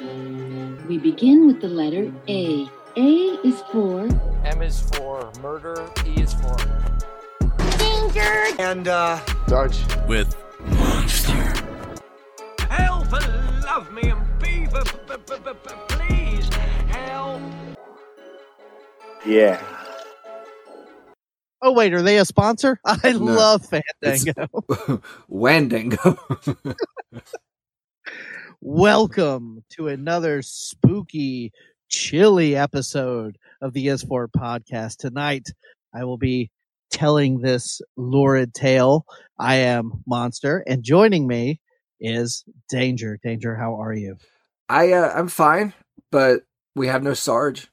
We begin with the letter A. A is for M is for murder. E is for Danger! And, uh, Sarge. with Monster. help and love me and be b- b- b- b- b- please help. Yeah. Oh wait, are they a sponsor? I love Fandango. Wandango. Welcome to another spooky, chilly episode of the Is For podcast. Tonight, I will be telling this lurid tale. I am Monster, and joining me is Danger. Danger, how are you? I uh, I'm fine, but we have no Sarge.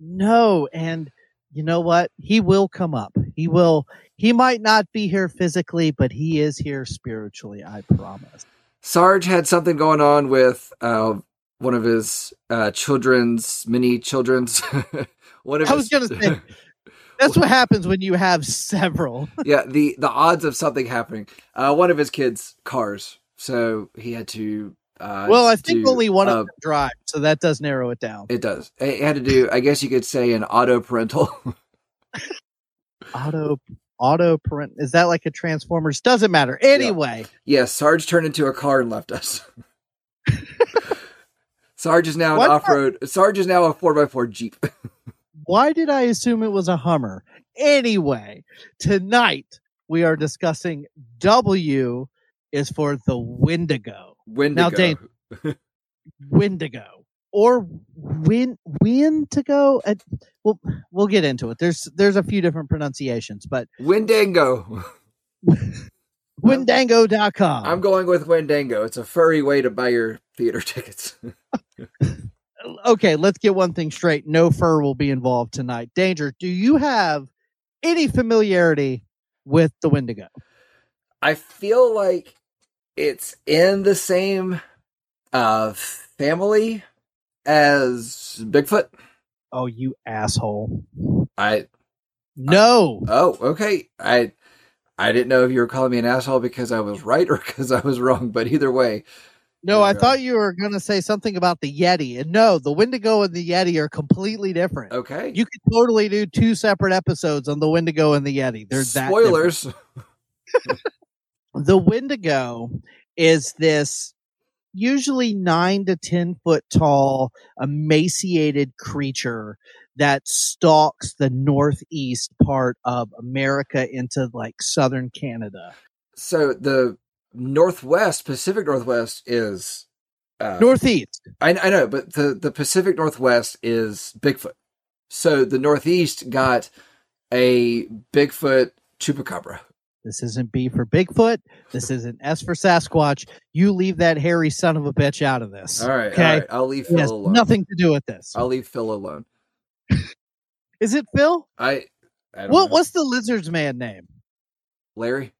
No, and you know what? He will come up. He will. He might not be here physically, but he is here spiritually. I promise. Sarge had something going on with uh, one of his uh, children's mini children's. one of I was his- gonna say that's what happens when you have several. yeah, the the odds of something happening. Uh, one of his kids' cars, so he had to. Uh, well, I think do, only one uh, of them drive, so that does narrow it down. It does. It had to do. I guess you could say an auto parental. Auto, auto parent. Is that like a Transformers? Doesn't matter. Anyway, yes, Sarge turned into a car and left us. Sarge is now an What? off road. Sarge is now a four x four Jeep. why did I assume it was a Hummer? Anyway, tonight we are discussing W is for the Wendigo. Wendigo. Dane- Wendigo or when win to go at well we'll get into it there's there's a few different pronunciations but Wendango. wendango.com I'm going with Wendango. It's a furry way to buy your theater tickets. okay let's get one thing straight no fur will be involved tonight danger do you have any familiarity with the wendigo I feel like it's in the same uh family as Bigfoot. oh you asshole I no oh okay. I I didn't know if you were calling me an asshole because I was right or because I was wrong, but either way, no i Okay. thought you were going to say something about the yeti and no the wendigo and the yeti are completely different okay. you could totally do two separate episodes on the wendigo and the yeti they're spoilers. the Wendigo is this usually nine to 10 foot tall, emaciated creature that stalks the northeast part of America into like southern Canada. So the Northwest, Pacific Northwest is uh, Northeast. I, I know, but the, the Pacific Northwest is Bigfoot. So the Northeast got a Bigfoot chupacabra. This isn't B for Bigfoot. This isn't S for Sasquatch. You leave that hairy son of a bitch out of this. All right, Okay. all right. I'll leave Phil has alone. nothing to do with this. I'll leave Phil alone. Is it Phil? I, I don't What know. what's the lizard's man name? Larry?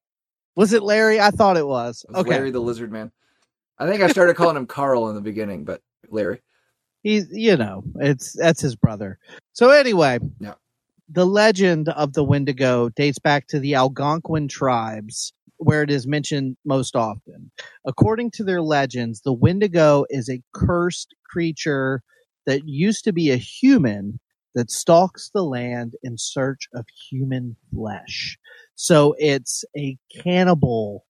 Was it Larry? I thought it was. It was Okay. Larry the Lizard Man. I think I started calling him Carl in the beginning, but Larry. he's you know it's that's his brother so anyway Yeah. The legend of the wendigo dates back to the algonquin tribes where it is mentioned most often. According to their legends the wendigo is a cursed creature that used to be a human that stalks the land in search of human flesh. So it's a cannibal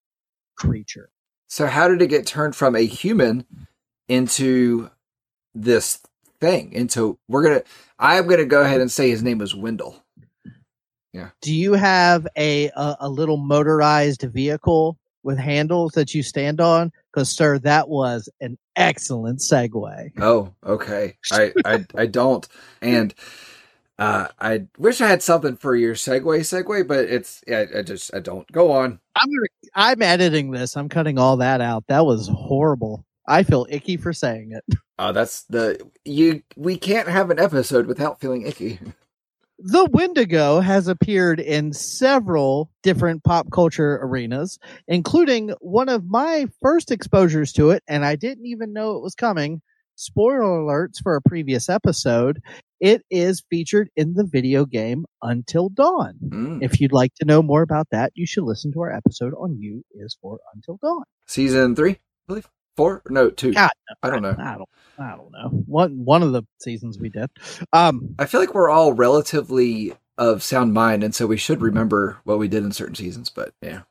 creature. So how did it get turned from a human into this thing? And so we're gonna I'm gonna go ahead and say his name is Wendell. Yeah. Do you have a, a a little motorized vehicle with handles that you stand on because sir that was an excellent segue Oh, okay. I I, I don't. And uh I wish I had something for your segue segue, but it's I, I just I don't. Go on. i'm gonna, i'm editing this i'm cutting all that out that was horrible i feel icky for saying it Uh that's the you we can't have an episode without feeling icky. the wendigo has appeared in several different pop culture arenas including one of my first exposures to it and i didn't even know it was coming spoiler alerts for a previous episode it is featured in the video game until dawn Mm. if you'd like to know more about that you should listen to our episode on you is for until dawn Season three, I believe. Four? No, two. God, I don't know. I don't. I don't know. One one of the seasons we did. Um, I feel like we're all relatively of sound mind, and so we should remember what we did in certain seasons. But yeah,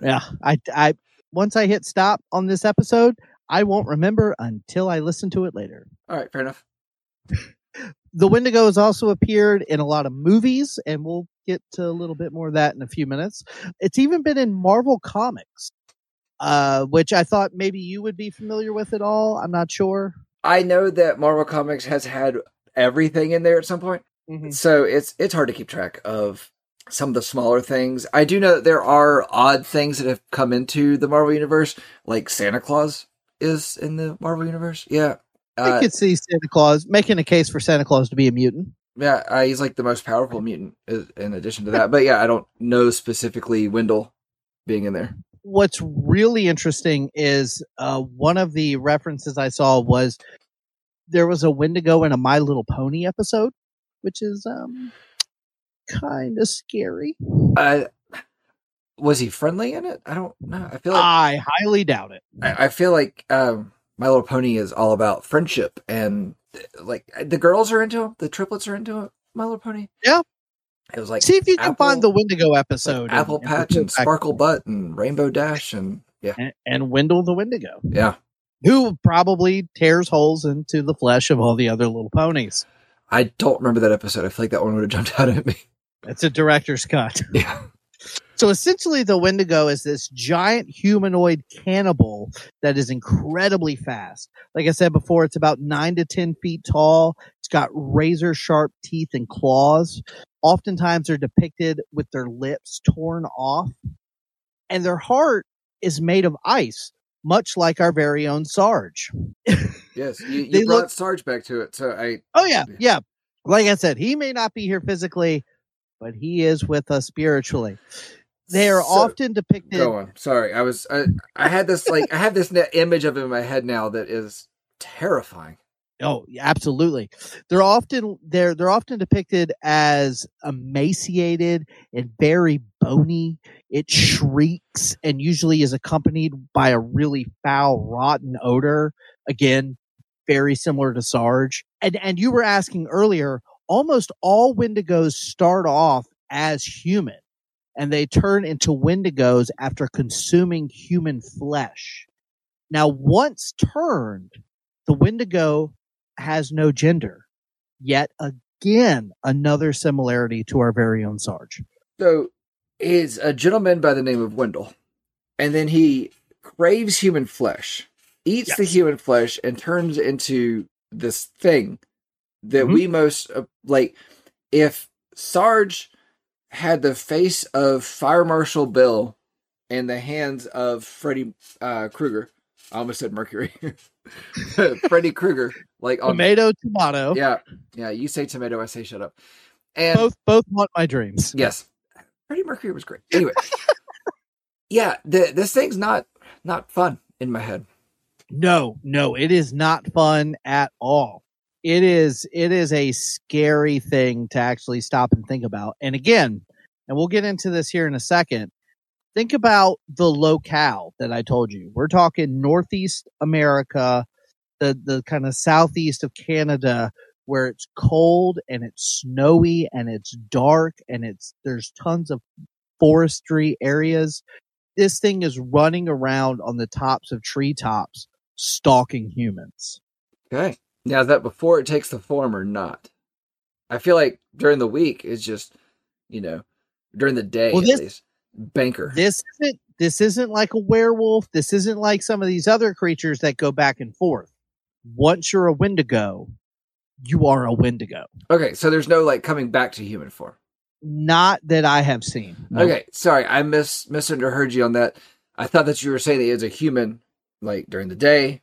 yeah. I I once I hit stop on this episode, I won't remember until I listen to it later. All right, fair enough. The Wendigo has also appeared in a lot of movies, and we'll get to a little bit more of that in a few minutes. It's even been in Marvel Comics, uh, which I thought maybe you would be familiar with at all. I'm not sure. I know that Marvel Comics has had everything in there at some point, so it's it's hard to keep track of some of the smaller things. I do know that there are odd things that have come into the Marvel universe, like Santa Claus is in the Marvel universe. Yeah, I uh, could see Santa Claus making a case for Santa Claus to be a mutant. yeah, uh, he's like the most powerful mutant in addition to that. But yeah, I don't know specifically Wendell being in there. What's really interesting is uh, one of the references I saw was there was a Wendigo in a My Little Pony episode, which is um, kind of scary. Uh, was he friendly in it? I don't know. I feel like I highly doubt it. I, I feel like um, My Little Pony is all about friendship and like the girls are into him. The triplets are into it. My Little Pony. Yeah. It was like See if you can find the Wendigo episode. and- Apple and Patch and back. Sparkle Butt and Rainbow Dash and yeah, and, and Wendell the Wendigo, yeah. who probably tears holes into the flesh of all the other little ponies. I don't remember that episode. I feel like that one would have jumped out at me. It's a director's cut. Yeah. So essentially, the Wendigo is this giant humanoid cannibal that is incredibly fast. Like I said before, it's about nine to 10 feet tall. It's got razor sharp teeth and claws. Oftentimes, they're depicted with their lips torn off, and their heart is made of ice, much like our very own Sarge. Yes, you, you brought look- Sarge back to it, so I Oh, yeah, yeah. Like I said, he may not be here physically, but he is with us spiritually. They are So- often depicted. go on. Sorry, I was I, I had this like I have this image of him in my head now that is terrifying. Oh, absolutely. They're often they're they're often depicted as emaciated and very bony. It shrieks and usually is accompanied by a really foul, rotten odor. Again, very similar to Sarge. And and you were asking earlier, almost all Wendigos start off as human, and they turn into Wendigos after consuming human flesh. Now, once turned, the Wendigo has no gender. Yet again, another similarity to our very own Sarge. So is a gentleman by the name of Wendell, and then he craves human flesh, eats the human flesh, and turns into this thing that Mhm. we most uh, like. If Sarge had the face of Fire Marshal Bill and the hands of Freddy uh, Krueger, I almost said Mercury, Freddy Krueger, like on Tomato, tomato. yeah, yeah. You say tomato, I say shut up. And Both both want my dreams. Yes, Freddie Mercury was great. Anyway, yeah, the, this thing's not not fun in my head. No, no, it is not fun at all. It is it is a scary thing to actually stop and think about. And again, and we'll get into this here in a second. Think about the locale that I told you. We're talking Northeast America, the the kind of southeast of Canada where it's cold and it's snowy and it's dark and it's there's tons of forestry areas. This thing is running around on the tops of treetops stalking humans. Okay, now is that before it takes the form or not? I feel like during the week it's just you know during the day Well, at this- least banker. This isn't this isn't like a werewolf. This isn't like some of these other creatures that go back and forth. Once you're a Wendigo, you are a Wendigo. okay, so there's no like coming back to human form. Not that I have seen. No. Okay, sorry, I mis misunderstood you on that. I thought that you were saying that it's a human like during the day,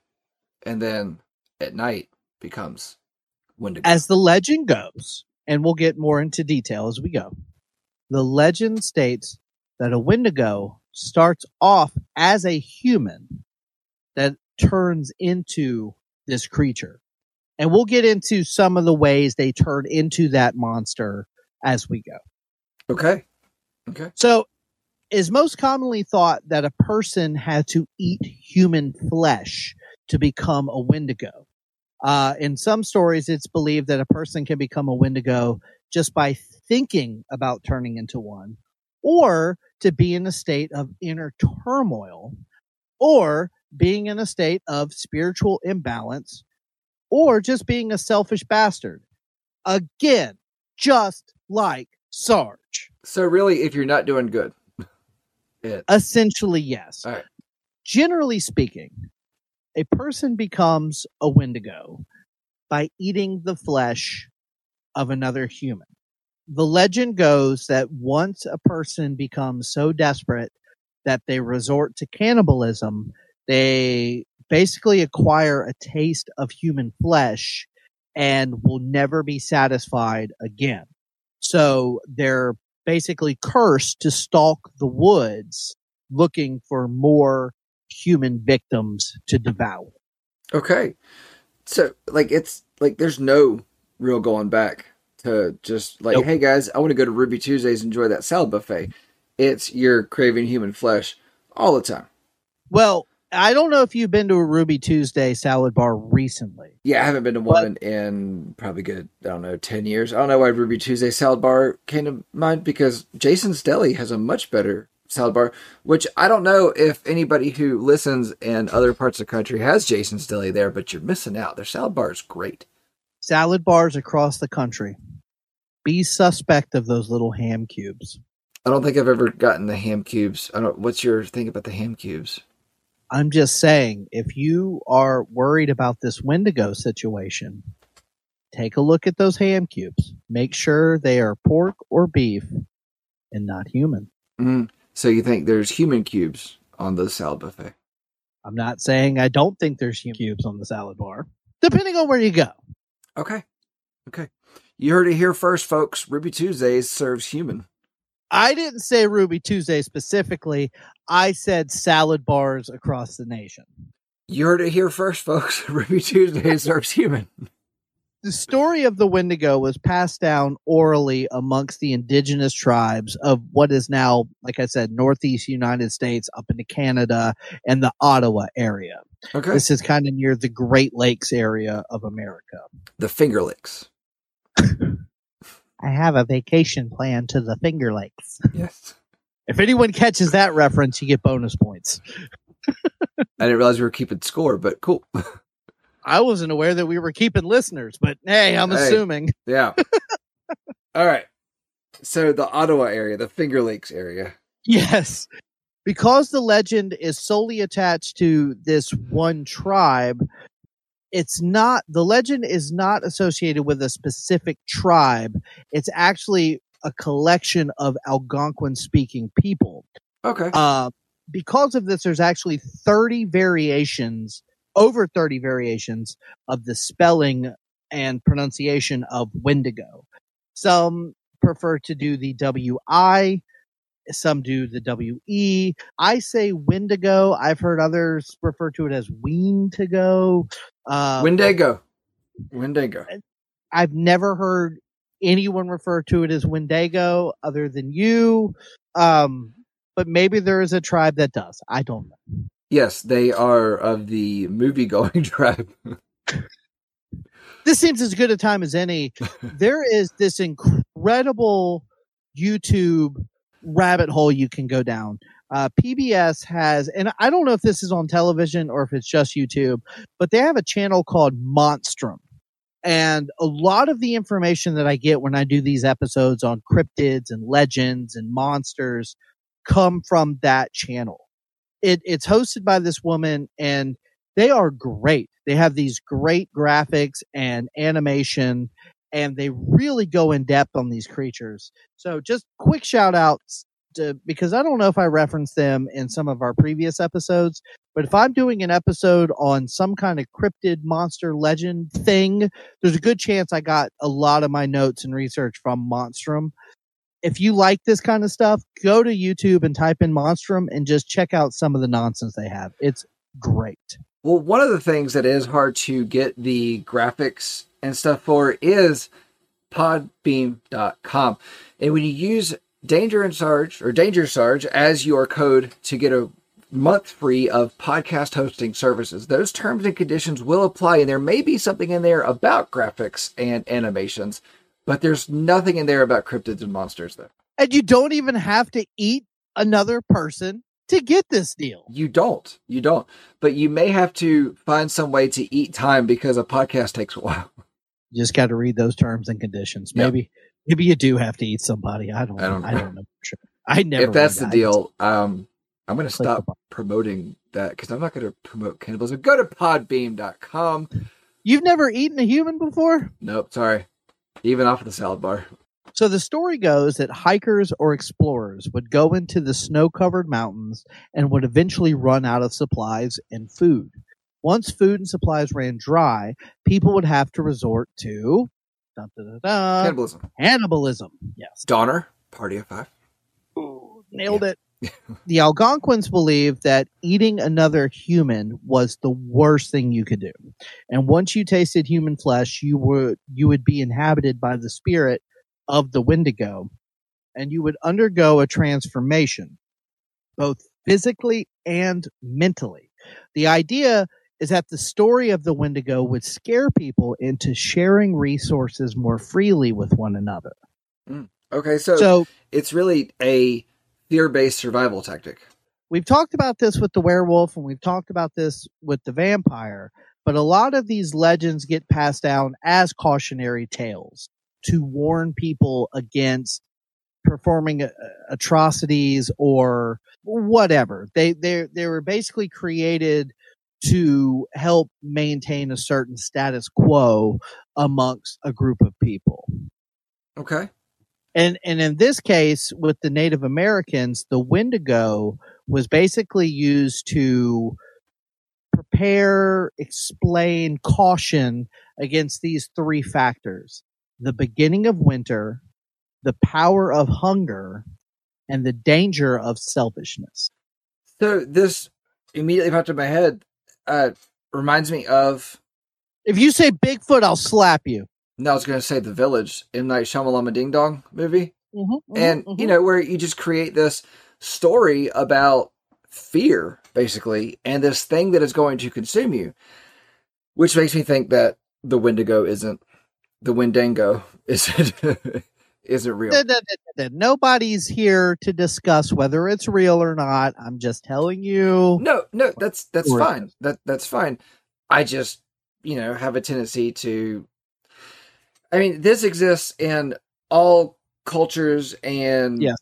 and then at night becomes Wendigo. As the legend goes, and we'll get more into detail as we go, the legend states that a Wendigo starts off as a human that turns into this creature. And we'll get into some of the ways they turn into that monster as we go. okay, okay. So is most commonly thought that a person had to eat human flesh to become a Wendigo. Uh, in some stories, it's believed that a person can become a Wendigo just by thinking about turning into one, or to be in a state of inner turmoil, or being in a state of spiritual imbalance, or just being a selfish bastard. Again, just like Sarge. So really, if you're not doing good, it. Essentially, yes. Right. Generally speaking, a person becomes a Wendigo by eating the flesh of another human. The legend goes that once a person becomes so desperate that they resort to cannibalism, they basically acquire a taste of human flesh and will never be satisfied again. So they're basically cursed to stalk the woods looking for more human victims to devour. Okay. So like it's like there's no real going back to just like, Nope. hey guys, I want to go to Ruby Tuesdays, enjoy that salad buffet. It's you're craving human flesh all the time. Well, I don't know if you've been to a Ruby Tuesday salad bar recently. Yeah, I haven't been to But- one in probably good, I don't know, 10 years. I don't know why Ruby Tuesday salad bar came to mind because Jason's Deli has a much better salad bar, which I don't know if anybody who listens in other parts of the country has Jason's Deli there, but you're missing out. Their salad bar is great. Salad bars across the country. Be suspect of those little ham cubes. I don't think I've ever gotten the ham cubes. I don't. What's your thing about the ham cubes? I'm just saying, if you are worried about this Wendigo situation, take a look at those ham cubes. Make sure they are pork or beef and not human. Mm. So you think there's human cubes on the salad buffet? I'm not saying I don't think there's human cubes on the salad bar, depending on where you go. Okay, okay. You heard it here first, folks. Ruby Tuesdays serves human. I didn't say Ruby Tuesday specifically. I said salad bars across the nation. You heard it here first, folks. Ruby Tuesday serves human. The story of the Wendigo was passed down orally amongst the indigenous tribes of what is now, like I said, Northeast United States up into Canada and the Ottawa area. Okay. This is kind of near the Great Lakes area of America. The Finger Licks. I have a vacation plan to the Finger Lakes. Yes. If anyone catches that reference, you get bonus points. I didn't realize we were keeping score, but cool. I wasn't aware that we were keeping listeners, but hey, I'm Hey. assuming. Yeah. All right. So the Ottawa area, the Finger Lakes area. Yes. Because the legend is solely attached to this one tribe, it's not, the legend is not associated with a specific tribe. It's actually a collection of Algonquin speaking people. Okay. Uh, because of this, there's actually 30 variations, over 30 variations of the spelling and pronunciation of Wendigo. Some prefer to do the W-I, some do the WE. I say Wendigo. I've heard others refer to it as Ween to go. Uh, Wendigo. Wendigo. I've never heard anyone refer to it as Wendigo other than you. Um, but maybe there is a tribe that does. I don't know. Yes, they are of the movie going tribe. This seems as good a time as any. there is this incredible YouTube rabbit hole you can go down. Uh, PBS has, and I don't know if this is on television or if it's just YouTube, but they have a channel called Monstrum. And a lot of the information that I get when I do these episodes on cryptids and legends and monsters come from that channel. It, it's hosted by this woman and they are great. They have these great graphics and animation and they really go in depth on these creatures. So just quick shout outs to, because I don't know if I referenced them in some of our previous episodes, but if I'm doing an episode on some kind of cryptid monster legend thing, there's a good chance I got a lot of my notes and research from Monstrum. If you like this kind of stuff, go to YouTube and type in Monstrum and just check out some of the nonsense they have. It's great. Well, one of the things that is hard to get the graphics and stuff for is podbean.com. And when you use Danger and Sarge or Danger Sarge as your code to get a month free of podcast hosting services. Those terms and conditions will apply, and there may be something in there about graphics and animations, but there's nothing in there about cryptids and monsters, though. And you don't even have to eat another person to get this deal. You don't. You don't. But you may have to find some way to eat time because a podcast takes a while. You just got to read those terms and conditions. Yep. Maybe maybe you do have to eat somebody. I don't. I don't I don't know. For sure. I never. if that's the read deal, um, I'm going to stop promoting that because I'm not going to promote cannibalism. Go to podbean.com. You've never eaten a human before. Nope, sorry. Even off of the salad bar. So the story goes that hikers or explorers would go into the snow covered mountains and would eventually run out of supplies and food. Once food and supplies ran dry, people would have to resort to dun, dun, dun, Cannibalism. cannibalism. Yes. Donner, party of five. Nailed it. the Algonquins believed that eating another human was the worst thing you could do. And once you tasted human flesh, you would you would be inhabited by the spirit of the Wendigo and you would undergo a transformation both physically and mentally. The idea is that the story of the Wendigo would scare people into sharing resources more freely with one another. Hmm. Okay, so, So it's really a fear-based survival tactic. we've talked about this with the werewolf and we've talked about this with the vampire, but a lot of these legends get passed down as cautionary tales to warn people against performing uh, atrocities or whatever. They they they were basically created to help maintain a certain status quo amongst a group of people. Okay. And and in this case, with the Native Americans, the Wendigo was basically used to prepare, explain, caution against these three factors: the beginning of winter, the power of hunger, and the danger of selfishness. So this immediately popped in my head. Uh, reminds me of. If you say Bigfoot, I'll slap you. No, I was going to say the Village in Night Shyamalama Ding Dong movie, Mm-hmm, and you know where you just create this story about fear, basically, and this thing that is going to consume you, which makes me think that the Wendigo isn't the Wendigo is it is isn't real. Nobody's here to discuss whether it's real or not. I'm just telling you. No, no, that's that's fine. That that's fine. I just, you know, have a tendency to I mean, this exists in all cultures and Yes.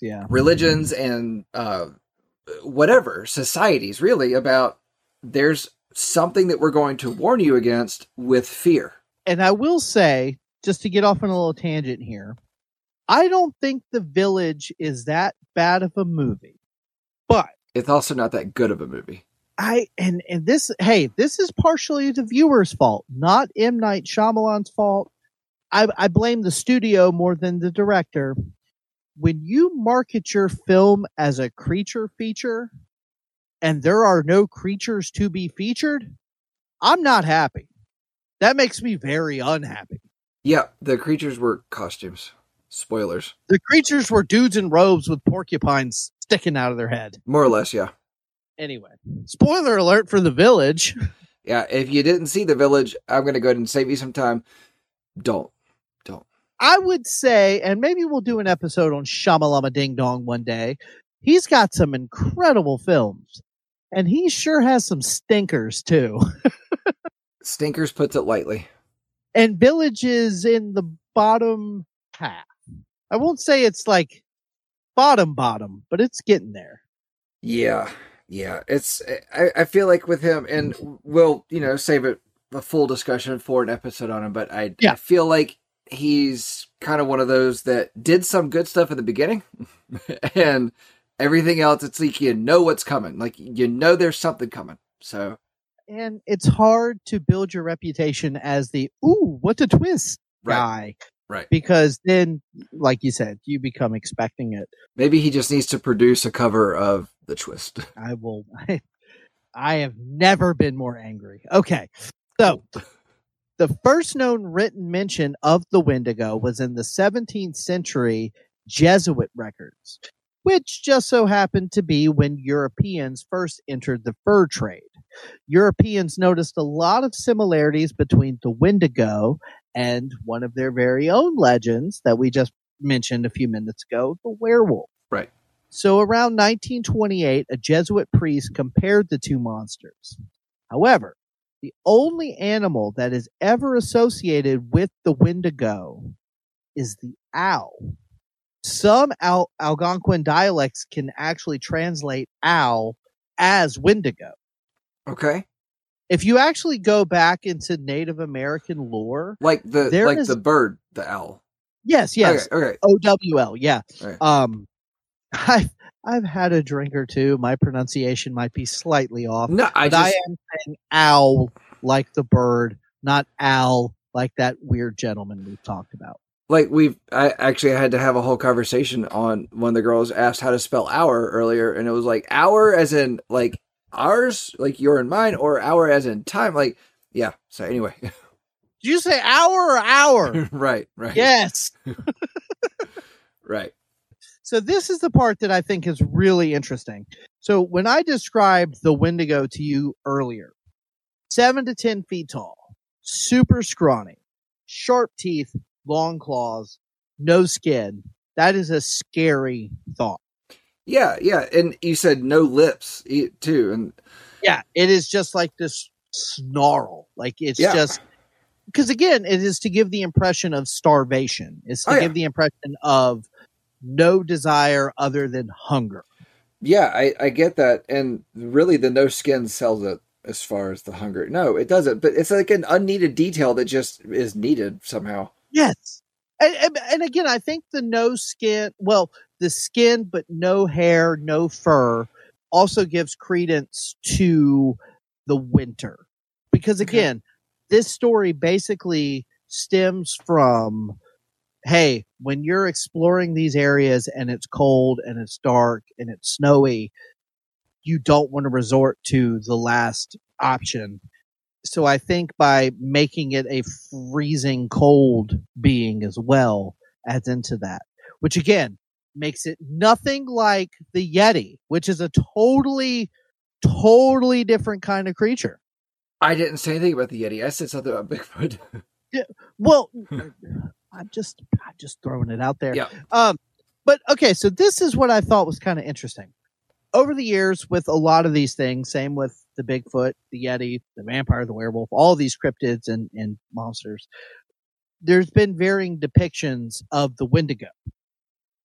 Yeah. religions and uh whatever, societies really about there's something that we're going to warn you against with fear. And I will say, just to get off on a little tangent here, I don't think The Village is that bad of a movie. But It's also not that good of a movie. I and and this hey, this is partially the viewer's fault, not M Night Shyamalan's fault. I I blame the studio more than the director. When you market your film as a creature feature and there are no creatures to be featured, I'm not happy. That makes me very unhappy. Yeah, the creatures were costumes. Spoilers. The creatures were dudes in robes with porcupines sticking out of their head. More or less, yeah. Anyway, spoiler alert for the village. Yeah, if you didn't see the village, I'm gonna go ahead and save you some time. Don't. Don't. I would say, and maybe we'll do an episode on Shamalama Ding Dong one day. He's got some incredible films, and he sure has some stinkers too. Stinkers puts it lightly. And Village is in the bottom half. I won't say it's like bottom bottom, but it's getting there. Yeah, yeah. It's I, I feel like with him, and we'll you know save it a full discussion for an episode on him. But I, Yeah. I feel like he's kind of one of those that did some good stuff at the beginning, and everything else. It's like you know what's coming. Like you know there's something coming. So And it's hard to build your reputation as the ooh, what a twist right, guy. right. Because then, like you said, you become expecting it. Maybe he just needs to produce a cover of the twist. I will. I have never been more angry. Okay. So, the first known written mention of the Wendigo was in the 17th century Jesuit records, which just so happened to be when Europeans first entered the fur trade. Europeans noticed a lot of similarities between the Wendigo and one of their very own legends that we just mentioned a few minutes ago, the werewolf. Right. So around 1928, a Jesuit priest compared the two monsters. However, the only animal that is ever associated with the Wendigo is the owl. Some Al- Algonquin dialects can actually translate owl as Wendigo. Okay. If you actually go back into Native American lore, Like the like is- the bird, the owl. yes, yes, Okay. okay. O W L, yeah. Okay. Um, I've I've had a drink or two. My pronunciation might be slightly off, No, I but I am saying owl like the bird, not owl like that weird gentleman we've talked about. like we've I actually had to have a whole conversation on when the girls asked how to spell hour earlier, and it was like hour as in like ours, like your and mine, or hour as in time. Like, yeah. So anyway, Did you say hour or hour? right, right, yes. right. So this is the part that I think is really interesting. So when I described the Wendigo to you earlier, seven to ten feet tall, super scrawny, sharp teeth, long claws, no skin. That is a scary thought. Yeah, yeah. And you said no lips too, and Yeah, it is just like this snarl. Like it's Yeah. just because again, it is to give the impression of starvation. It's to Oh, yeah. give the impression of no desire other than hunger. yeah, I I get that. And really, the no skin sells it as far as the hunger. No, it doesn't. But it's like an unneeded detail that just is needed somehow. Yes. And, and, and again, I think the no skin, well, the skin, but no hair, no fur also gives credence to the winter. Because Okay. again, this story basically stems from hey, when you're exploring these areas and it's cold and it's dark and it's snowy, you don't want to resort to the last option so I think by making it a freezing cold being as well adds into that, which again makes it nothing like the Yeti, which is a totally, totally different kind of creature. I didn't say anything about the Yeti. I said something about Bigfoot. yeah, Well, I'm just, I'm just throwing it out there. Yeah. Um, but okay, so this is what I thought was kind of interesting. Over the years, with a lot of these things, same with the Bigfoot, the Yeti, the vampire, the werewolf, all these cryptids and, and monsters, there's been varying depictions of the Wendigo.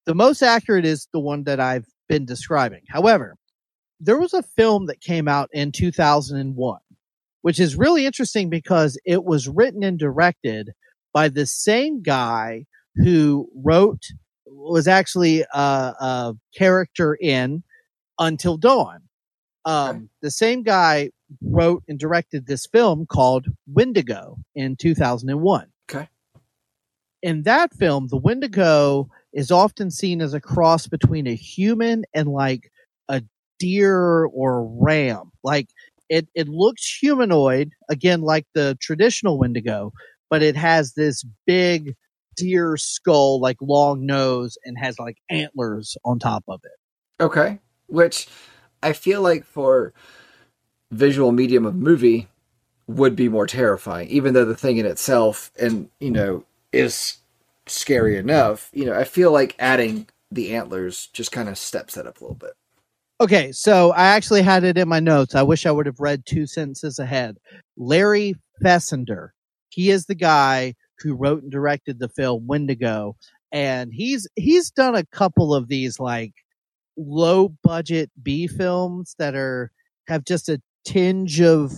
The most accurate is the one that I've been describing. However, there was a film that came out in 2001, which is really interesting because it was written and directed by the same guy who wrote was actually a, a character in Until Dawn. Um, Okay. The same guy wrote and directed this film called Wendigo in 2001. Okay. In that film, the Wendigo is often seen as a cross between a human and like a deer or a ram. Like it, it looks humanoid, again, like the traditional Wendigo, but it has this big deer skull, like long nose, and has like antlers on top of it. Okay. Which I feel like for visual medium of movie would be more terrifying, even though the thing in itself and you know is scary enough. You know, I feel like adding the antlers just kind of steps that up a little bit. Okay, so I actually had it in my notes. I wish I would have read two sentences ahead. Larry Fessenden, he is the guy who wrote and directed the film Wendigo, and he's he's done a couple of these like low budget B films that are have just a tinge of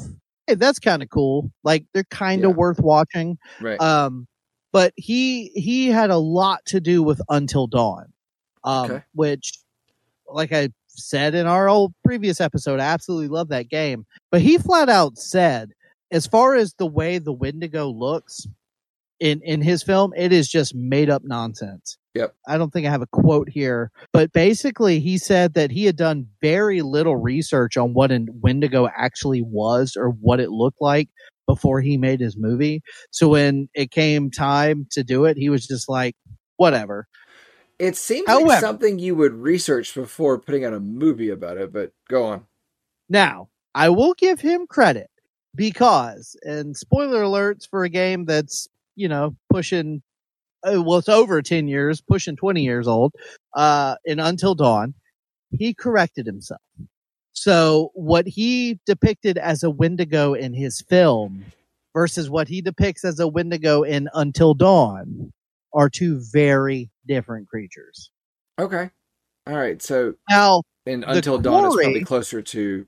hey, that's kind of cool. Like they're kind of Yeah. worth watching. Right. Um, but he he had a lot to do with Until Dawn, um, Okay. which, like I said in our old previous episode, I absolutely love that game. But he flat out said, as far as the way the Wendigo looks in in his film, it is just made up nonsense. Yep. I don't think I have a quote here, but basically he said that he had done very little research on what a Wendigo actually was or what it looked like before he made his movie. So when it came time to do it, he was just like, whatever. It seems like something you would research before putting out a movie about it, but go on. Now, I will give him credit because, and spoiler alerts for a game that's, you know, pushing, uh, well, it's over 10 years, pushing 20 years old, uh, in Until Dawn, he corrected himself. So what he depicted as a Wendigo in his film versus what he depicts as a Wendigo in Until Dawn are two very different creatures. Okay. All right. So, Now, and Until Dawn is probably closer to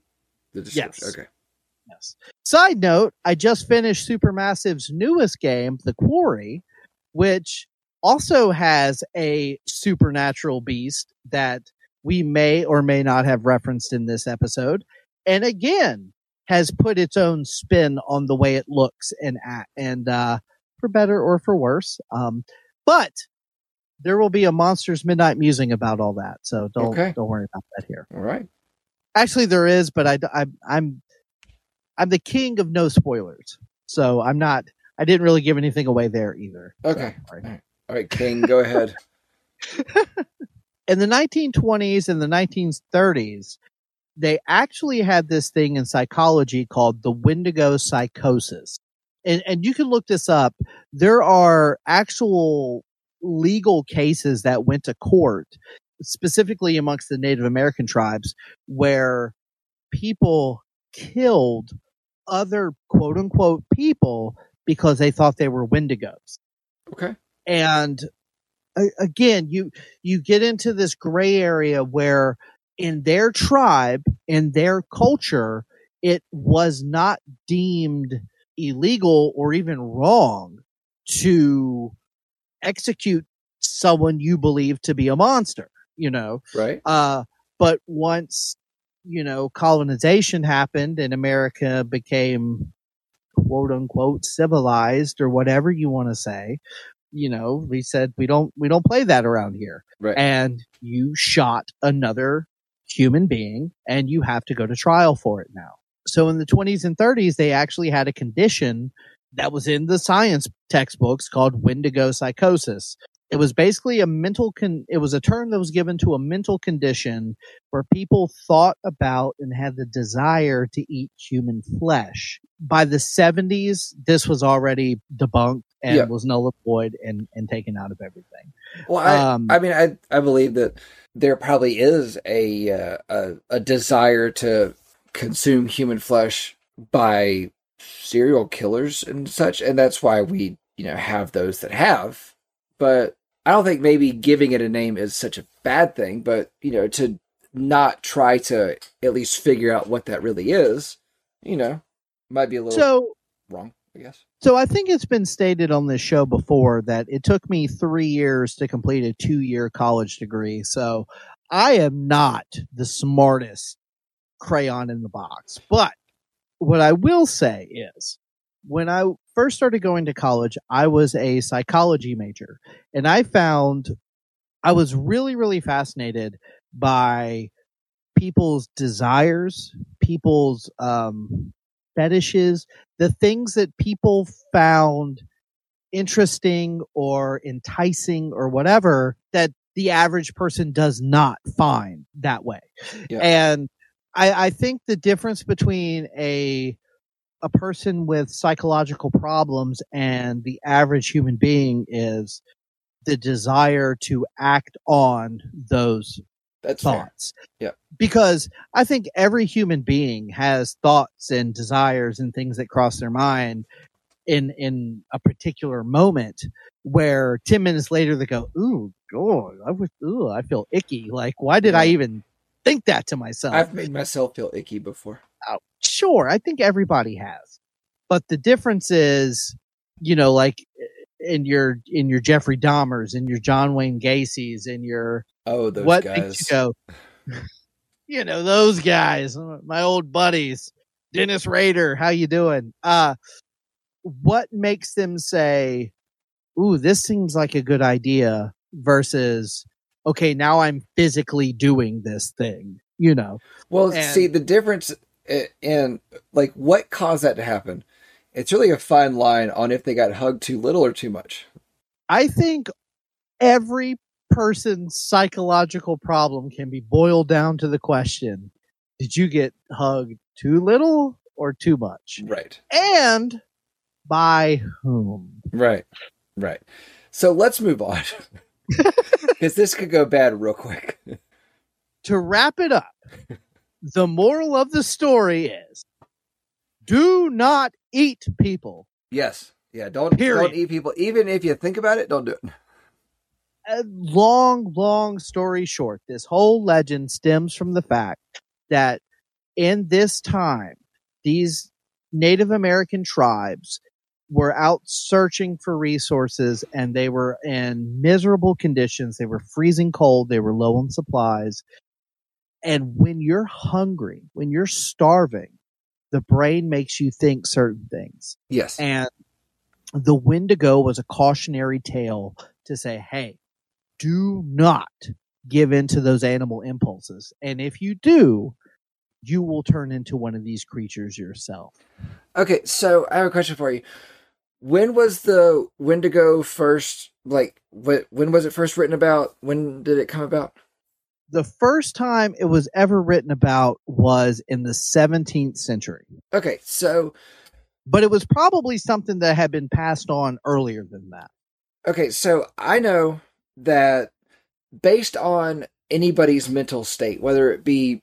the description. Yes. Okay. Yes. Side note, I just finished Supermassive's newest game, The Quarry, which also has a supernatural beast that we may or may not have referenced in this episode. And again, has put its own spin on the way it looks and and uh, for better or for worse. Um, but there will be a Monsters Midnight Musing about all that, so don't Okay. don't worry about that here. All right. Actually, there is, but I, I, I'm, I'm the king of no spoilers, so I'm not. I didn't really give anything away there either. So, Okay. sorry. All right, King, go ahead. In the 1920s and the 1930s, they actually had this thing in psychology called the Wendigo psychosis, and and you can look this up. There are actual legal cases that went to court, specifically amongst the Native American tribes, where people killed other quote unquote people because they thought they were Wendigos. Okay. And again, you you get into this gray area where in their tribe, in their culture, it was not deemed illegal or even wrong to execute someone you believe to be a monster, you know. Right. Uh, but once, you know, colonization happened and America became quote unquote civilized or whatever you want to say, you know, we said we don't, we don't play that around here. Right. And you shot another human being and you have to go to trial for it now. So in the 20s and 30s, they actually had a condition that was in the science textbooks called Wendigo psychosis. It was basically a mental con- it was a term that was given to a mental condition where people thought about and had the desire to eat human flesh. By the 70s, this was already debunked and Yeah. was null and void and, and taken out of everything. Well, I, Um, I mean, I, I believe that there probably is a, uh, a a desire to consume human flesh by serial killers and such, and that's why we, you know, have those that have. But I don't think maybe giving it a name is such a bad thing. But you know, to not try to at least figure out what that really is, you know, might be a little So wrong. I guess. So I think it's been stated on this show before that it took me three years to complete a two year college degree. So I am not the smartest crayon in the box. But what I will say is when I first started going to college, I was a psychology major and I found I was really, really fascinated by people's desires, people's, um, fetishes, the things that people found interesting or enticing or whatever that the average person does not find that way. Yeah. And I, I think the difference between a a person with psychological problems and the average human being is the desire to act on those That's fair. thoughts. Yeah. Because I think every human being has thoughts and desires and things that cross their mind in in a particular moment where 10 minutes later they go, "Ooh, God, I was ooh, I feel icky. Like why did I even think that to myself?" I've made myself feel icky before. Oh, sure, I think everybody has. But the difference is, you know, like in your in your Jeffrey Dahmers, in your John Wayne Gacy's, in your Oh, those what guys. makes you go you know those guys my old buddies dennis rader how you doing uh what makes them say ooh this seems like a good idea versus okay now i'm physically doing this thing you know Well, And- see the difference in like what caused that to happen. It's really a fine line on if they got hugged too little or too much. i think every person's psychological problem can be boiled down to the question Did you get hugged too little or too much? Right. And by whom? Right. Right. So let's move on. Because this could go bad real quick. To wrap it up, the moral of the story is do not eat people. Yes. Yeah. Don't Period. don't eat people. Even if you think about it, don't do it. a long, long story short, this whole legend stems from the fact that in this time, these Native American tribes were out searching for resources and they were in miserable conditions. They were freezing cold. They were low on supplies. And when you're hungry, when you're starving, the brain makes you think certain things. Yes. And the Wendigo was a cautionary tale to say, hey, do not give in to those animal impulses. And if you do, you will turn into one of these creatures yourself. Okay, so I have a question for you. When was the Wendigo first like wh- when was it first written about? When did it come about? The first time it was ever written about was in the 17th century, Okay, so but it was probably something that had been passed on earlier than that. okay, so I know that based on anybody's mental state, whether it be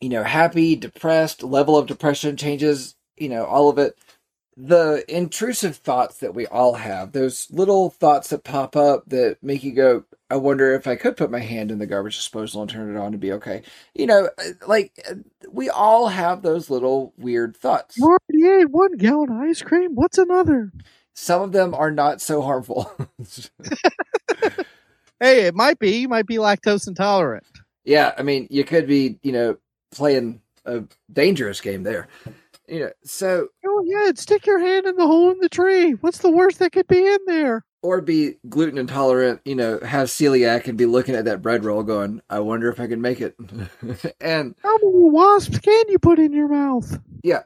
you know happy, depressed, level of depression changes, you know, all of it, the intrusive thoughts that we all have, those little thoughts that pop up that make you go, I wonder if I could put my hand in the garbage disposal and turn it on to be okay. You know, uh, like uh, we all have those little weird thoughts. Already ate one gallon of ice cream. What's another? Some of them are not so harmful. Hey, it might be. You might be lactose intolerant. yeah, I mean, you could be, you know, playing a dangerous game there. You know, so Oh, yeah. Stick your hand in the hole in the tree. What's the worst that could be in there? or be gluten intolerant, you know, have celiac and be looking at that bread roll going, I wonder if I can make it. and How many wasps can you put in your mouth? yeah,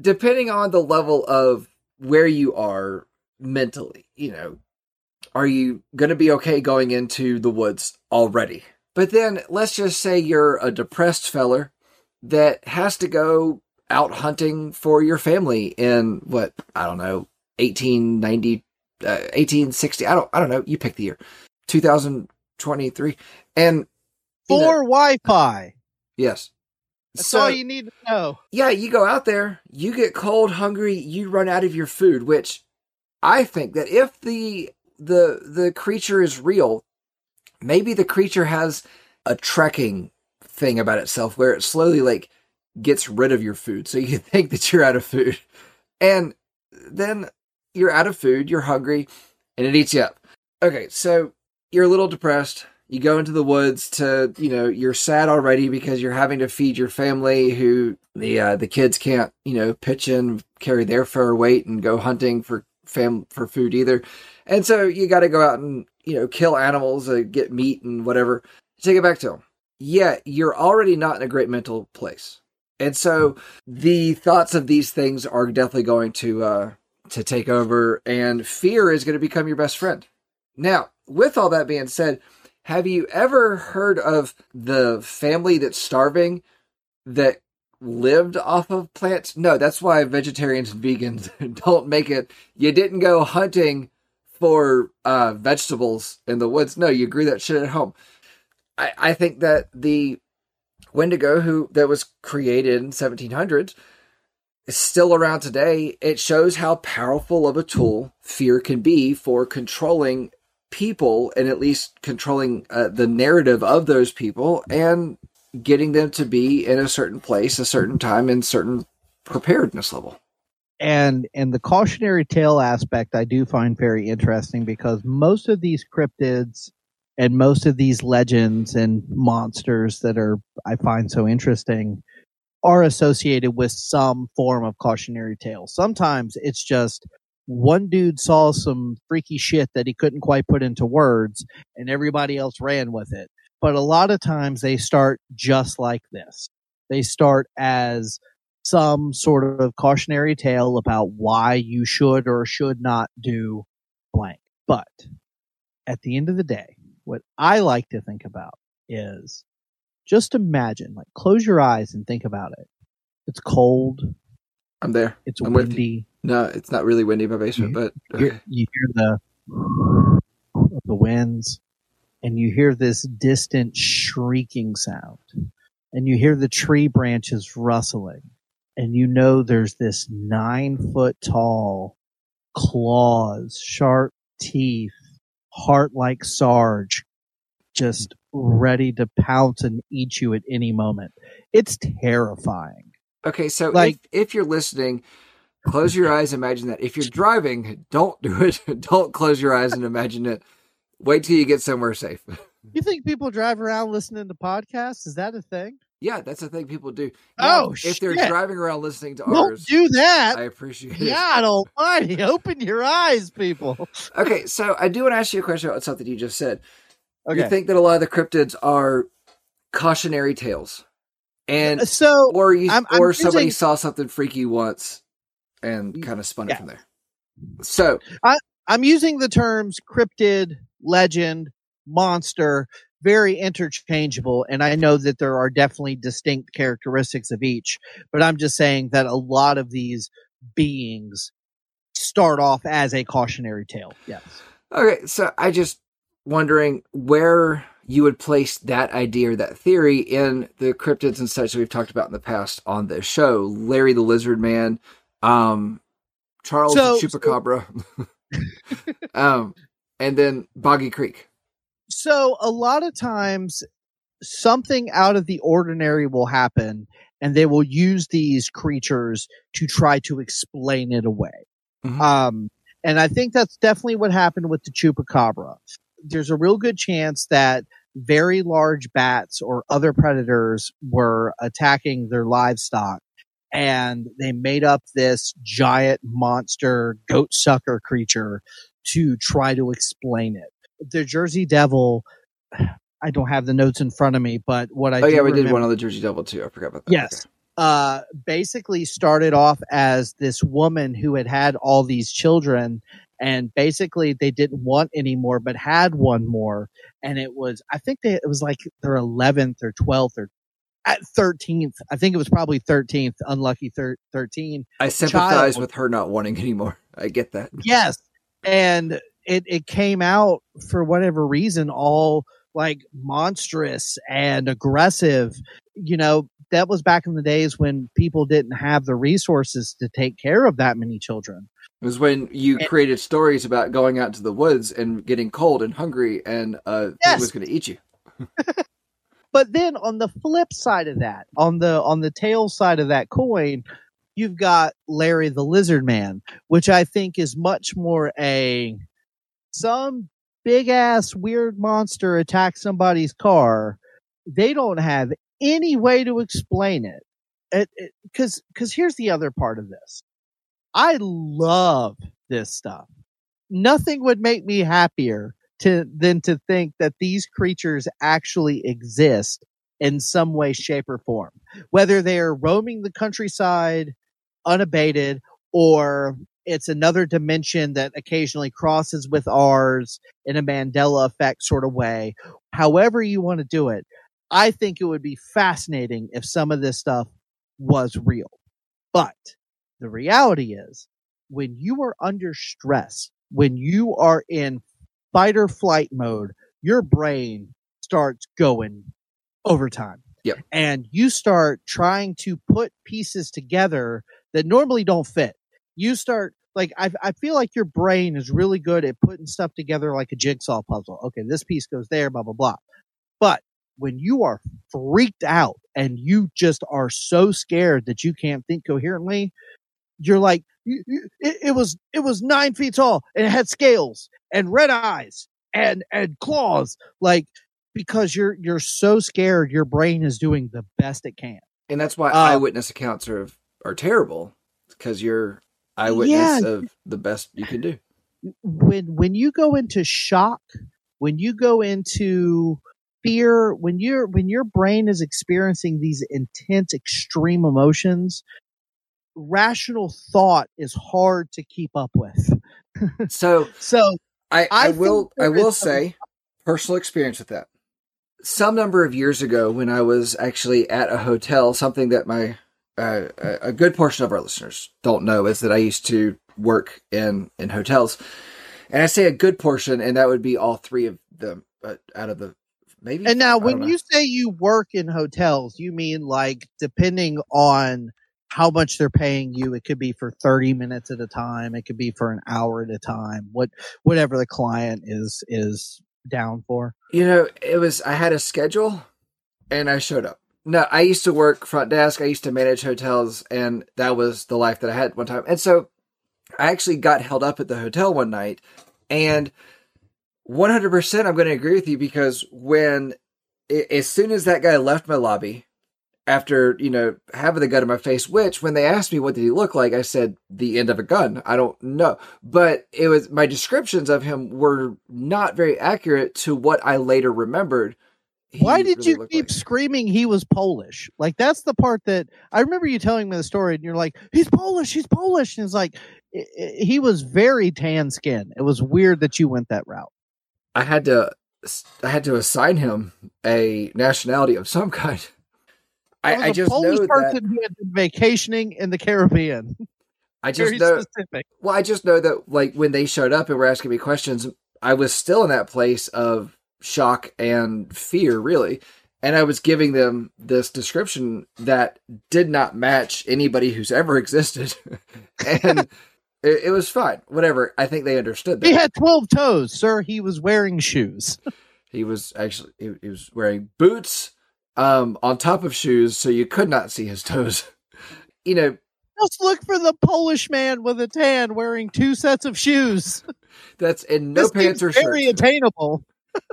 depending on the level of where you are mentally, you know, are you going to be okay going into the woods already? But then let's just say you're a depressed feller that has to go out hunting for your family in what, I don't know, 1890, uh, 1860, I don't, I don't know, you pick the year, 2023. And For Wi-Fi. yes. That's So- all you need to know. yeah, you go out there, you get cold, hungry, you run out of your food, which I think that if the the the creature is real, maybe the creature has a trekking thing about itself where it slowly like gets rid of your food. So you think that you're out of food. And then you're out of food, you're hungry, and it eats you up. Okay, so you're a little depressed. You go into the woods to, you know, you're sad already because you're having to feed your family who the uh, the kids can't, you know, pitch in, carry their fair weight and go hunting for fam for food either. And so you got to go out and, you know, kill animals, uh, get meat and whatever. Take it back to them. Yeah, you're already not in a great mental place. And so the thoughts of these things are definitely going to uh to take over and fear is going to become your best friend. Now, with all that being said, have you ever heard of the family that's starving that lived off of plants? No, that's why vegetarians and vegans don't make it. You didn't go hunting for uh, vegetables in the woods. No, you grew that shit at home. I, I think that the Wendigo, who that was created in 1700s, is still around today. It shows how powerful of a tool fear can be for controlling people and at least controlling uh, the narrative of those people and getting them to be in a certain place, a certain time, and certain preparedness level. And and the cautionary tale aspect I do find very interesting because most of these cryptids and most of these legends and monsters that are I find so interesting are associated with some form of cautionary tale. Sometimes it's just one dude saw some freaky shit that he couldn't quite put into words and everybody else ran with it. But a lot of times they start just like this. They start as some sort of cautionary tale about why you should or should not do blank. But at the end of the day, what I like to think about is just imagine, like, close your eyes and think about it. It's cold. I'm there. It's I'm windy. No, it's not really windy in my basement, but You, okay. Uh, you hear the of the winds, and you hear this distant shrieking sound, and you hear the tree branches rustling, and you know there's this nine foot tall claws, sharp teeth, heart like Sarge, just mm-hmm. ready to pounce and eat you at any moment. It's terrifying. Okay, so Like- if, if you're listening, close your eyes. Imagine that. If you're driving, don't do it. don't close your eyes and imagine it. Wait till you get somewhere safe. You think people drive around listening to podcasts? Is that a thing? Yeah, that's the thing people do. Oh, if they're driving around listening to Don't ours, do that. I appreciate it. God almighty, open your eyes, people. Okay, so I do want to ask you a question about something you just said. Okay. You think that a lot of the cryptids are cautionary tales, and uh, so or you I'm- I'm or somebody using- saw something freaky once and kind of spun Yeah. it from there. So I'm using the terms cryptid, legend, monster, very interchangeable. And I know that there are definitely distinct characteristics of each, but I'm just saying that a lot of these beings start off as a cautionary tale. Yes. Okay, so I just wondering where you would place that idea or that theory in the cryptids and such that we've talked about in the past on this show. Larry the Lizard Man, um, Charles So- the Chupacabra, um, and then Boggy Creek. So a lot of times something out of the ordinary will happen and they will use these creatures to try to explain it away. Mhm. Um, and I think that's definitely what happened with the chupacabra. There's a real good chance that very large bats or other predators were attacking their livestock and they made up this giant monster goat sucker creature to try to explain it. The Jersey Devil, I don't have the notes in front of me, but what I oh yeah, we did one on the Jersey Devil too. I forgot about that. Yes. Uh, basically started off as this woman who had had all these children and basically they didn't want any more, but had one more. And it was, I think they, it was like their 11th or 12th or at 13th. I think it was probably 13th, unlucky thir- 13. I sympathize child. with her not wanting anymore. I get that. Yes. And it, it came out for whatever reason, all like monstrous and aggressive. You know, that was back in the days when people didn't have the resources to take care of that many children. It was when you And- created stories about going out to the woods and getting cold and hungry and uh Yes. it was going to eat you. But then on the flip side of that, on the on the tail side of that coin, you've got Larry the Lizard Man, which I think is much more a some big ass weird monster attacked somebody's car. They don't have any way to explain it. It, it cause, cause here's the other part of this. I love this stuff. Nothing would make me happier to, than to think that these creatures actually exist in some way, shape, or form. Whether they're roaming the countryside unabated or it's another dimension that occasionally crosses with ours in a Mandela effect sort of way. However you want to do it, I think it would be fascinating if some of this stuff was real. But the reality is when you are under stress, when you are in fight or flight mode, your brain starts going overtime. Yep. And you start trying to put pieces together that normally don't fit. You start like I, I feel like your brain is really good at putting stuff together like a jigsaw puzzle. Okay, this piece goes there, blah blah blah. But when you are freaked out and you just are so scared that you can't think coherently, you're like, you- you- it, it was it was nine feet tall and it had scales and red eyes and and claws, like because you're you're so scared, your brain is doing the best it can. And that's why Uh, eyewitness accounts are are terrible because you're eyewitness Yeah. of the best you can do. when when you go into shock, when you go into fear, when your when your brain is experiencing these intense extreme emotions, rational thought is hard to keep up with. So So I, I, I will I will say personal experience with that. Some number of years ago, when I was actually at a hotel, something that my uh, a good portion of our listeners don't know is that I used to work in in hotels, and I say a good portion, and that would be all three of them uh, out of the maybe. And now, when you say you work in hotels, you mean like depending on how much they're paying you. It could be for 30 minutes at a time. It could be for an hour at a time. What, whatever the client is, is down for. You know, it was, I had a schedule and I showed up. No, I used to work front desk. I used to manage hotels and that was the life that I had one time. And so I actually got held up at the hotel one night and 100% I'm going to agree with you because when, as soon as that guy left my lobby, after you know having the gun in my face which when they asked me what did he look like i said the end of a gun i don't know but it was my descriptions of him were not very accurate to what i later remembered why did really you keep like. screaming he was polish like that's the part that i remember you telling me the story and you're like he's polish he's polish and it's like it, it, he was very tan skin it was weird that you went that route i had to i had to assign him a nationality of some kind I, I just Polish know person that, who had been vacationing in the Caribbean. I just Very know. Specific. Well, I just know that like when they showed up and were asking me questions, I was still in that place of shock and fear, really. And I was giving them this description that did not match anybody who's ever existed. and it, it, was fine. Whatever. I think they understood that. He had 12 toes, sir. He was wearing shoes. he was actually, he, he was wearing boots um, on top of shoes, so you could not see his toes. you know, just look for the Polish man with a tan wearing two sets of shoes. That's in no this pants or shirt. Very attainable.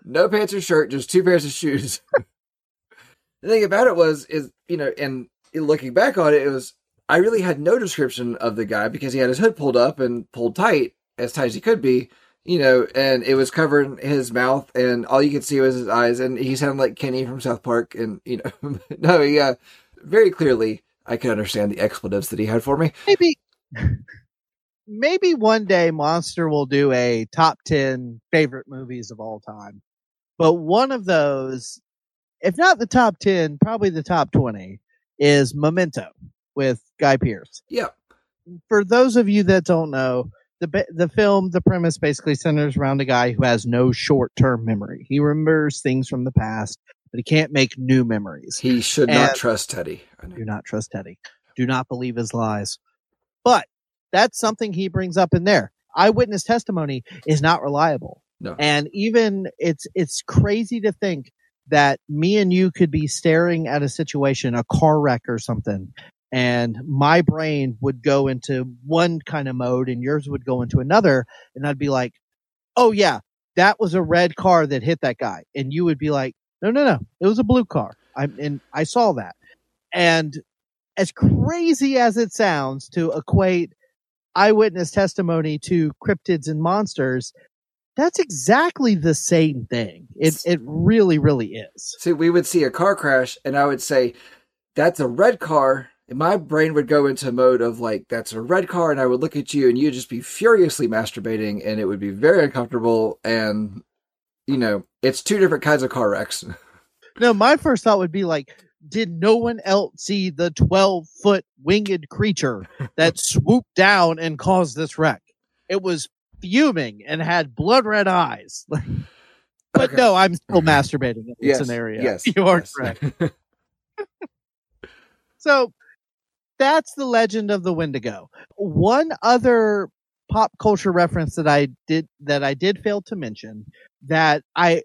No pants or shirt, just two pairs of shoes. the thing about it was, is you know, and looking back on it, it was I really had no description of the guy because he had his hood pulled up and pulled tight, as tight as he could be you know, and it was covering his mouth, and all you could see was his eyes, and he sounded like Kenny from South Park, and you know, no, yeah, very clearly, I could understand the expletives that he had for me. Maybe, maybe one day Monster will do a top ten favorite movies of all time, but one of those, if not the top ten, probably the top twenty, is Memento with Guy Pearce. Yeah. For those of you that don't know, the the film the premise basically centers around a guy who has no short term memory. He remembers things from the past, but he can't make new memories. He should and not trust Teddy. Do not trust Teddy. Do not believe his lies. But that's something he brings up in there. Eyewitness testimony is not reliable. No. And even it's it's crazy to think that me and you could be staring at a situation, a car wreck or something, and my brain would go into one kind of mode and yours would go into another and I'd be like, "Oh yeah, that was a red car that hit that guy." And you would be like, "No, no, no. It was a blue car." I and I saw that. And as crazy as it sounds to equate eyewitness testimony to cryptids and monsters, that's exactly the same thing. It it really really is. See, we would see a car crash and I would say that's a red car my brain would go into mode of like that's a red car and i would look at you and you'd just be furiously masturbating and it would be very uncomfortable and you know it's two different kinds of car wrecks no my first thought would be like did no one else see the 12 foot winged creature that swooped down and caused this wreck it was fuming and had blood red eyes but okay. no i'm still masturbating in this yes, scenario yes you are yes. correct so that's the legend of the Wendigo. One other pop culture reference that I did that I did fail to mention that I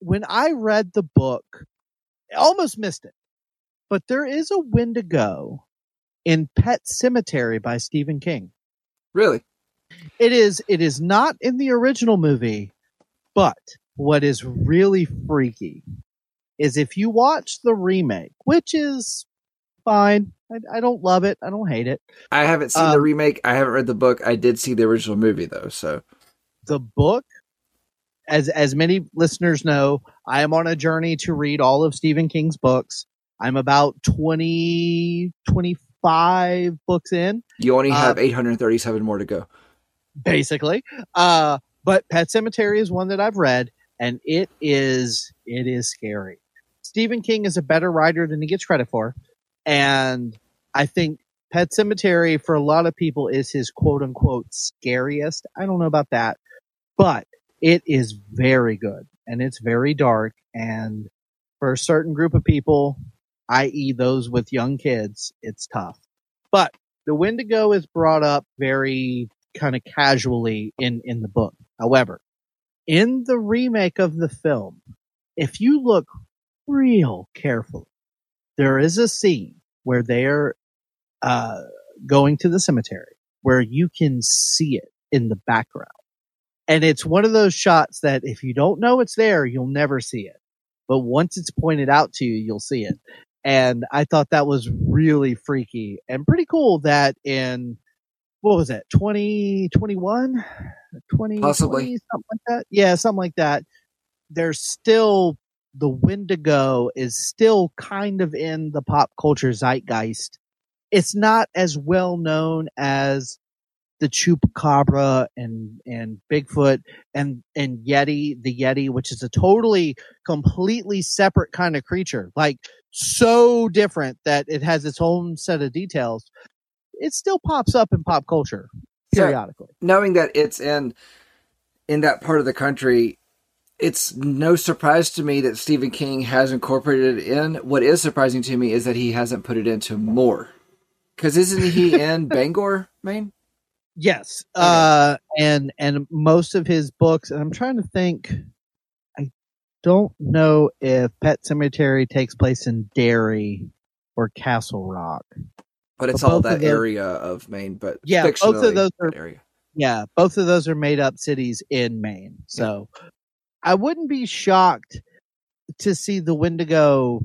when I read the book, almost missed it. But there is a Wendigo in Pet Sematary by Stephen King. Really? It is it is not in the original movie, but what is really freaky is if you watch the remake, which is fine. I, I, don't love it. I don't hate it. I haven't seen um, the remake. I haven't read the book. I did see the original movie though. So the book, as as many listeners know, I am on a journey to read all of Stephen King's books. I'm about 20, 25 books in. You only have uh, 837 more to go. Basically. Uh, but Pet Sematary is one that I've read. and it is it is scary. Stephen King is a better writer than he gets credit for, and I think Pet Sematary for a lot of people is his quote unquote scariest. I don't know about that, but it is very good and it's very dark and for a certain group of people, i.e. those with young kids, it's tough. But the Wendigo is brought up very kind of casually in, in the book. However, in the remake of the film, if you look real carefully, there is a scene where they're uh, going to the cemetery where you can see it in the background. And it's one of those shots that if you don't know it's there, you'll never see it. But once it's pointed out to you, you'll see it. And I thought that was really freaky and pretty cool that in, what was it, 2021? 20, Possibly. something like that. Yeah, something like that. There's still, the Wendigo is still kind of in the pop culture zeitgeist. It's not as well known as the chupacabra and and Bigfoot and and Yeti, the Yeti, which is a totally completely separate kind of creature, like so different that it has its own set of details. It still pops up in pop culture periodically. So, knowing that it's in in that part of the country, it's no surprise to me that Stephen King has incorporated it in. What is surprising to me is that he hasn't put it into more. Because isn't he in Bangor, Maine? Yes. Okay. Uh, and and most of his books, and I'm trying to think. I don't know if Pet Sematary takes place in Derry or Castle Rock, but it's but all that of those, area of Maine. But yeah, both of those are area. Yeah, both of those are made up cities in Maine. So yeah. I wouldn't be shocked to see the Wendigo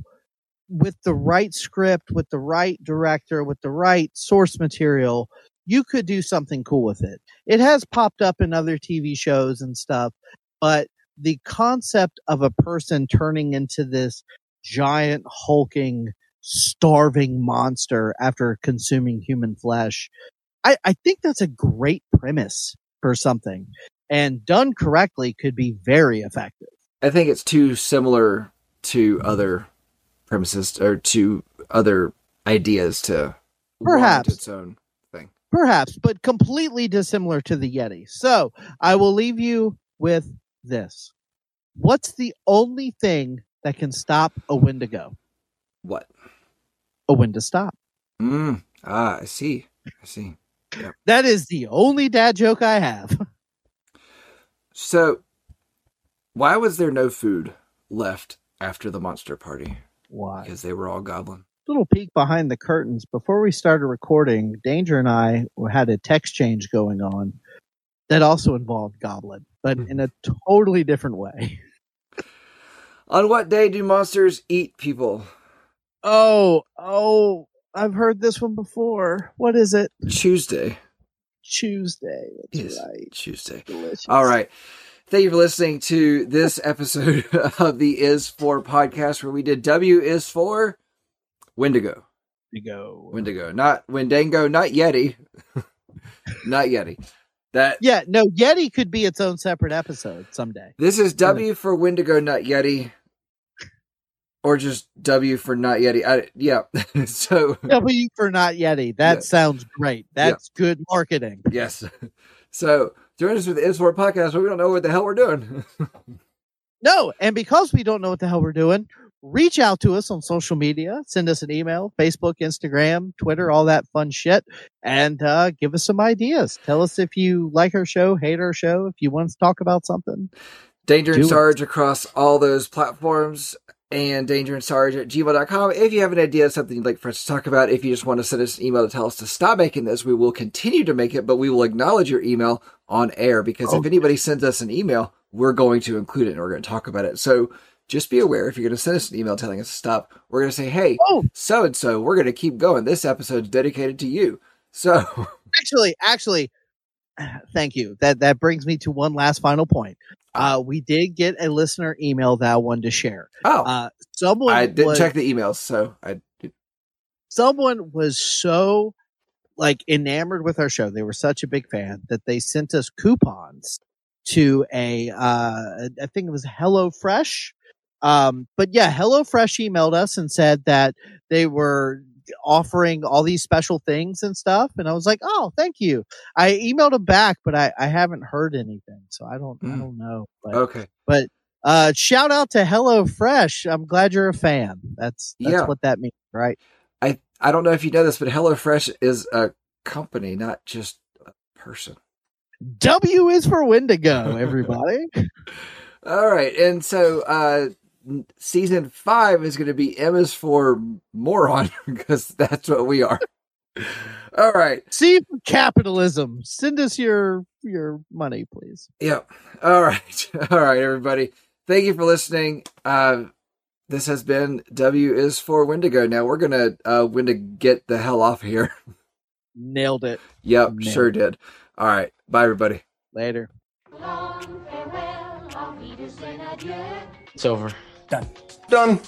with the right script, with the right director, with the right source material you could do something cool with it. It has popped up in other TV shows and stuff, but the concept of a person turning into this giant hulking starving monster after consuming human flesh. I, I think that's a great premise for something and done correctly could be very effective. I think it's too similar to other premises or to other ideas to perhaps its own Perhaps, but completely dissimilar to the Yeti. So I will leave you with this. What's the only thing that can stop a Wendigo? What? A wind to stop. Mm, ah, I see. I see. Yep. That is the only dad joke I have. So, why was there no food left after the monster party? Why? Because they were all goblin little peek behind the curtains. Before we started recording, Danger and I had a text change going on that also involved Goblin, but hmm. in a totally different way. on what day do monsters eat people? Oh, oh, I've heard this one before. What is it? Tuesday. Tuesday. That's yes, right. Tuesday. Delicious. All right. Thank you for listening to this episode of the Is For podcast where we did W is for Wendigo. Wendigo. Wendigo. Not Wendigo, not Yeti. not Yeti. That Yeah, no, Yeti could be its own separate episode someday. This is W for Wendigo, not Yeti. Or just W for not Yeti. I, yeah. so W for not Yeti. That yeah. sounds great. That's yeah. good marketing. Yes. So join us with the Is For podcast we don't know what the hell we're doing. no, and because we don't know what the hell we're doing, reach out to us on social media. Send us an email, Facebook, Instagram, Twitter, all that fun shit, and uh, give us some ideas. Tell us if you like our show, hate our show, if you want to talk about something. Danger and Sarge across all those platforms and danger and sarge at gmail.com. If you have an idea of something you'd like for us to talk about, if you just want to send us an email to tell us to stop making this, we will continue to make it, but we will acknowledge your email on air because oh. if anybody sends us an email, we're going to include it and we're going to talk about it. So just be aware if you're going to send us an email telling us to stop, we're going to say, hey, so and so, we're going to keep going. This episode's dedicated to you. So actually, actually, thank you. That that brings me to one last final point. Ah. Uh, we did get a listener email that wanted to share. Oh, uh, someone I didn't was, check the emails, so I. Did. Someone was so like enamored with our show. They were such a big fan that they sent us coupons to a, uh, I think it was HelloFresh. Um, but yeah, HelloFresh emailed us and said that they were offering all these special things and stuff. And I was like, oh, thank you. I emailed them back, but I, I haven't heard anything. So I don't, I Mm. don't know. But, Okay. but, uh, shout out to HelloFresh. I'm glad you're a fan. That's, that's Yeah. what that means, right? I I don't know if you know this, but HelloFresh is a company, not just a person. W is for Wendigo, everybody. All right, and so uh season five is going to be M is for moron because that's what we are. All right. See for capitalism. Send us your your money, please. Yep. All right. All right, everybody. Thank you for listening. Uh, this has been W is for Wendigo. Now we're gonna uh, when to get the hell off here. Nailed it. yep, Nailed sure it. did. All right. Bye, everybody. Later. It's over. Done. Done.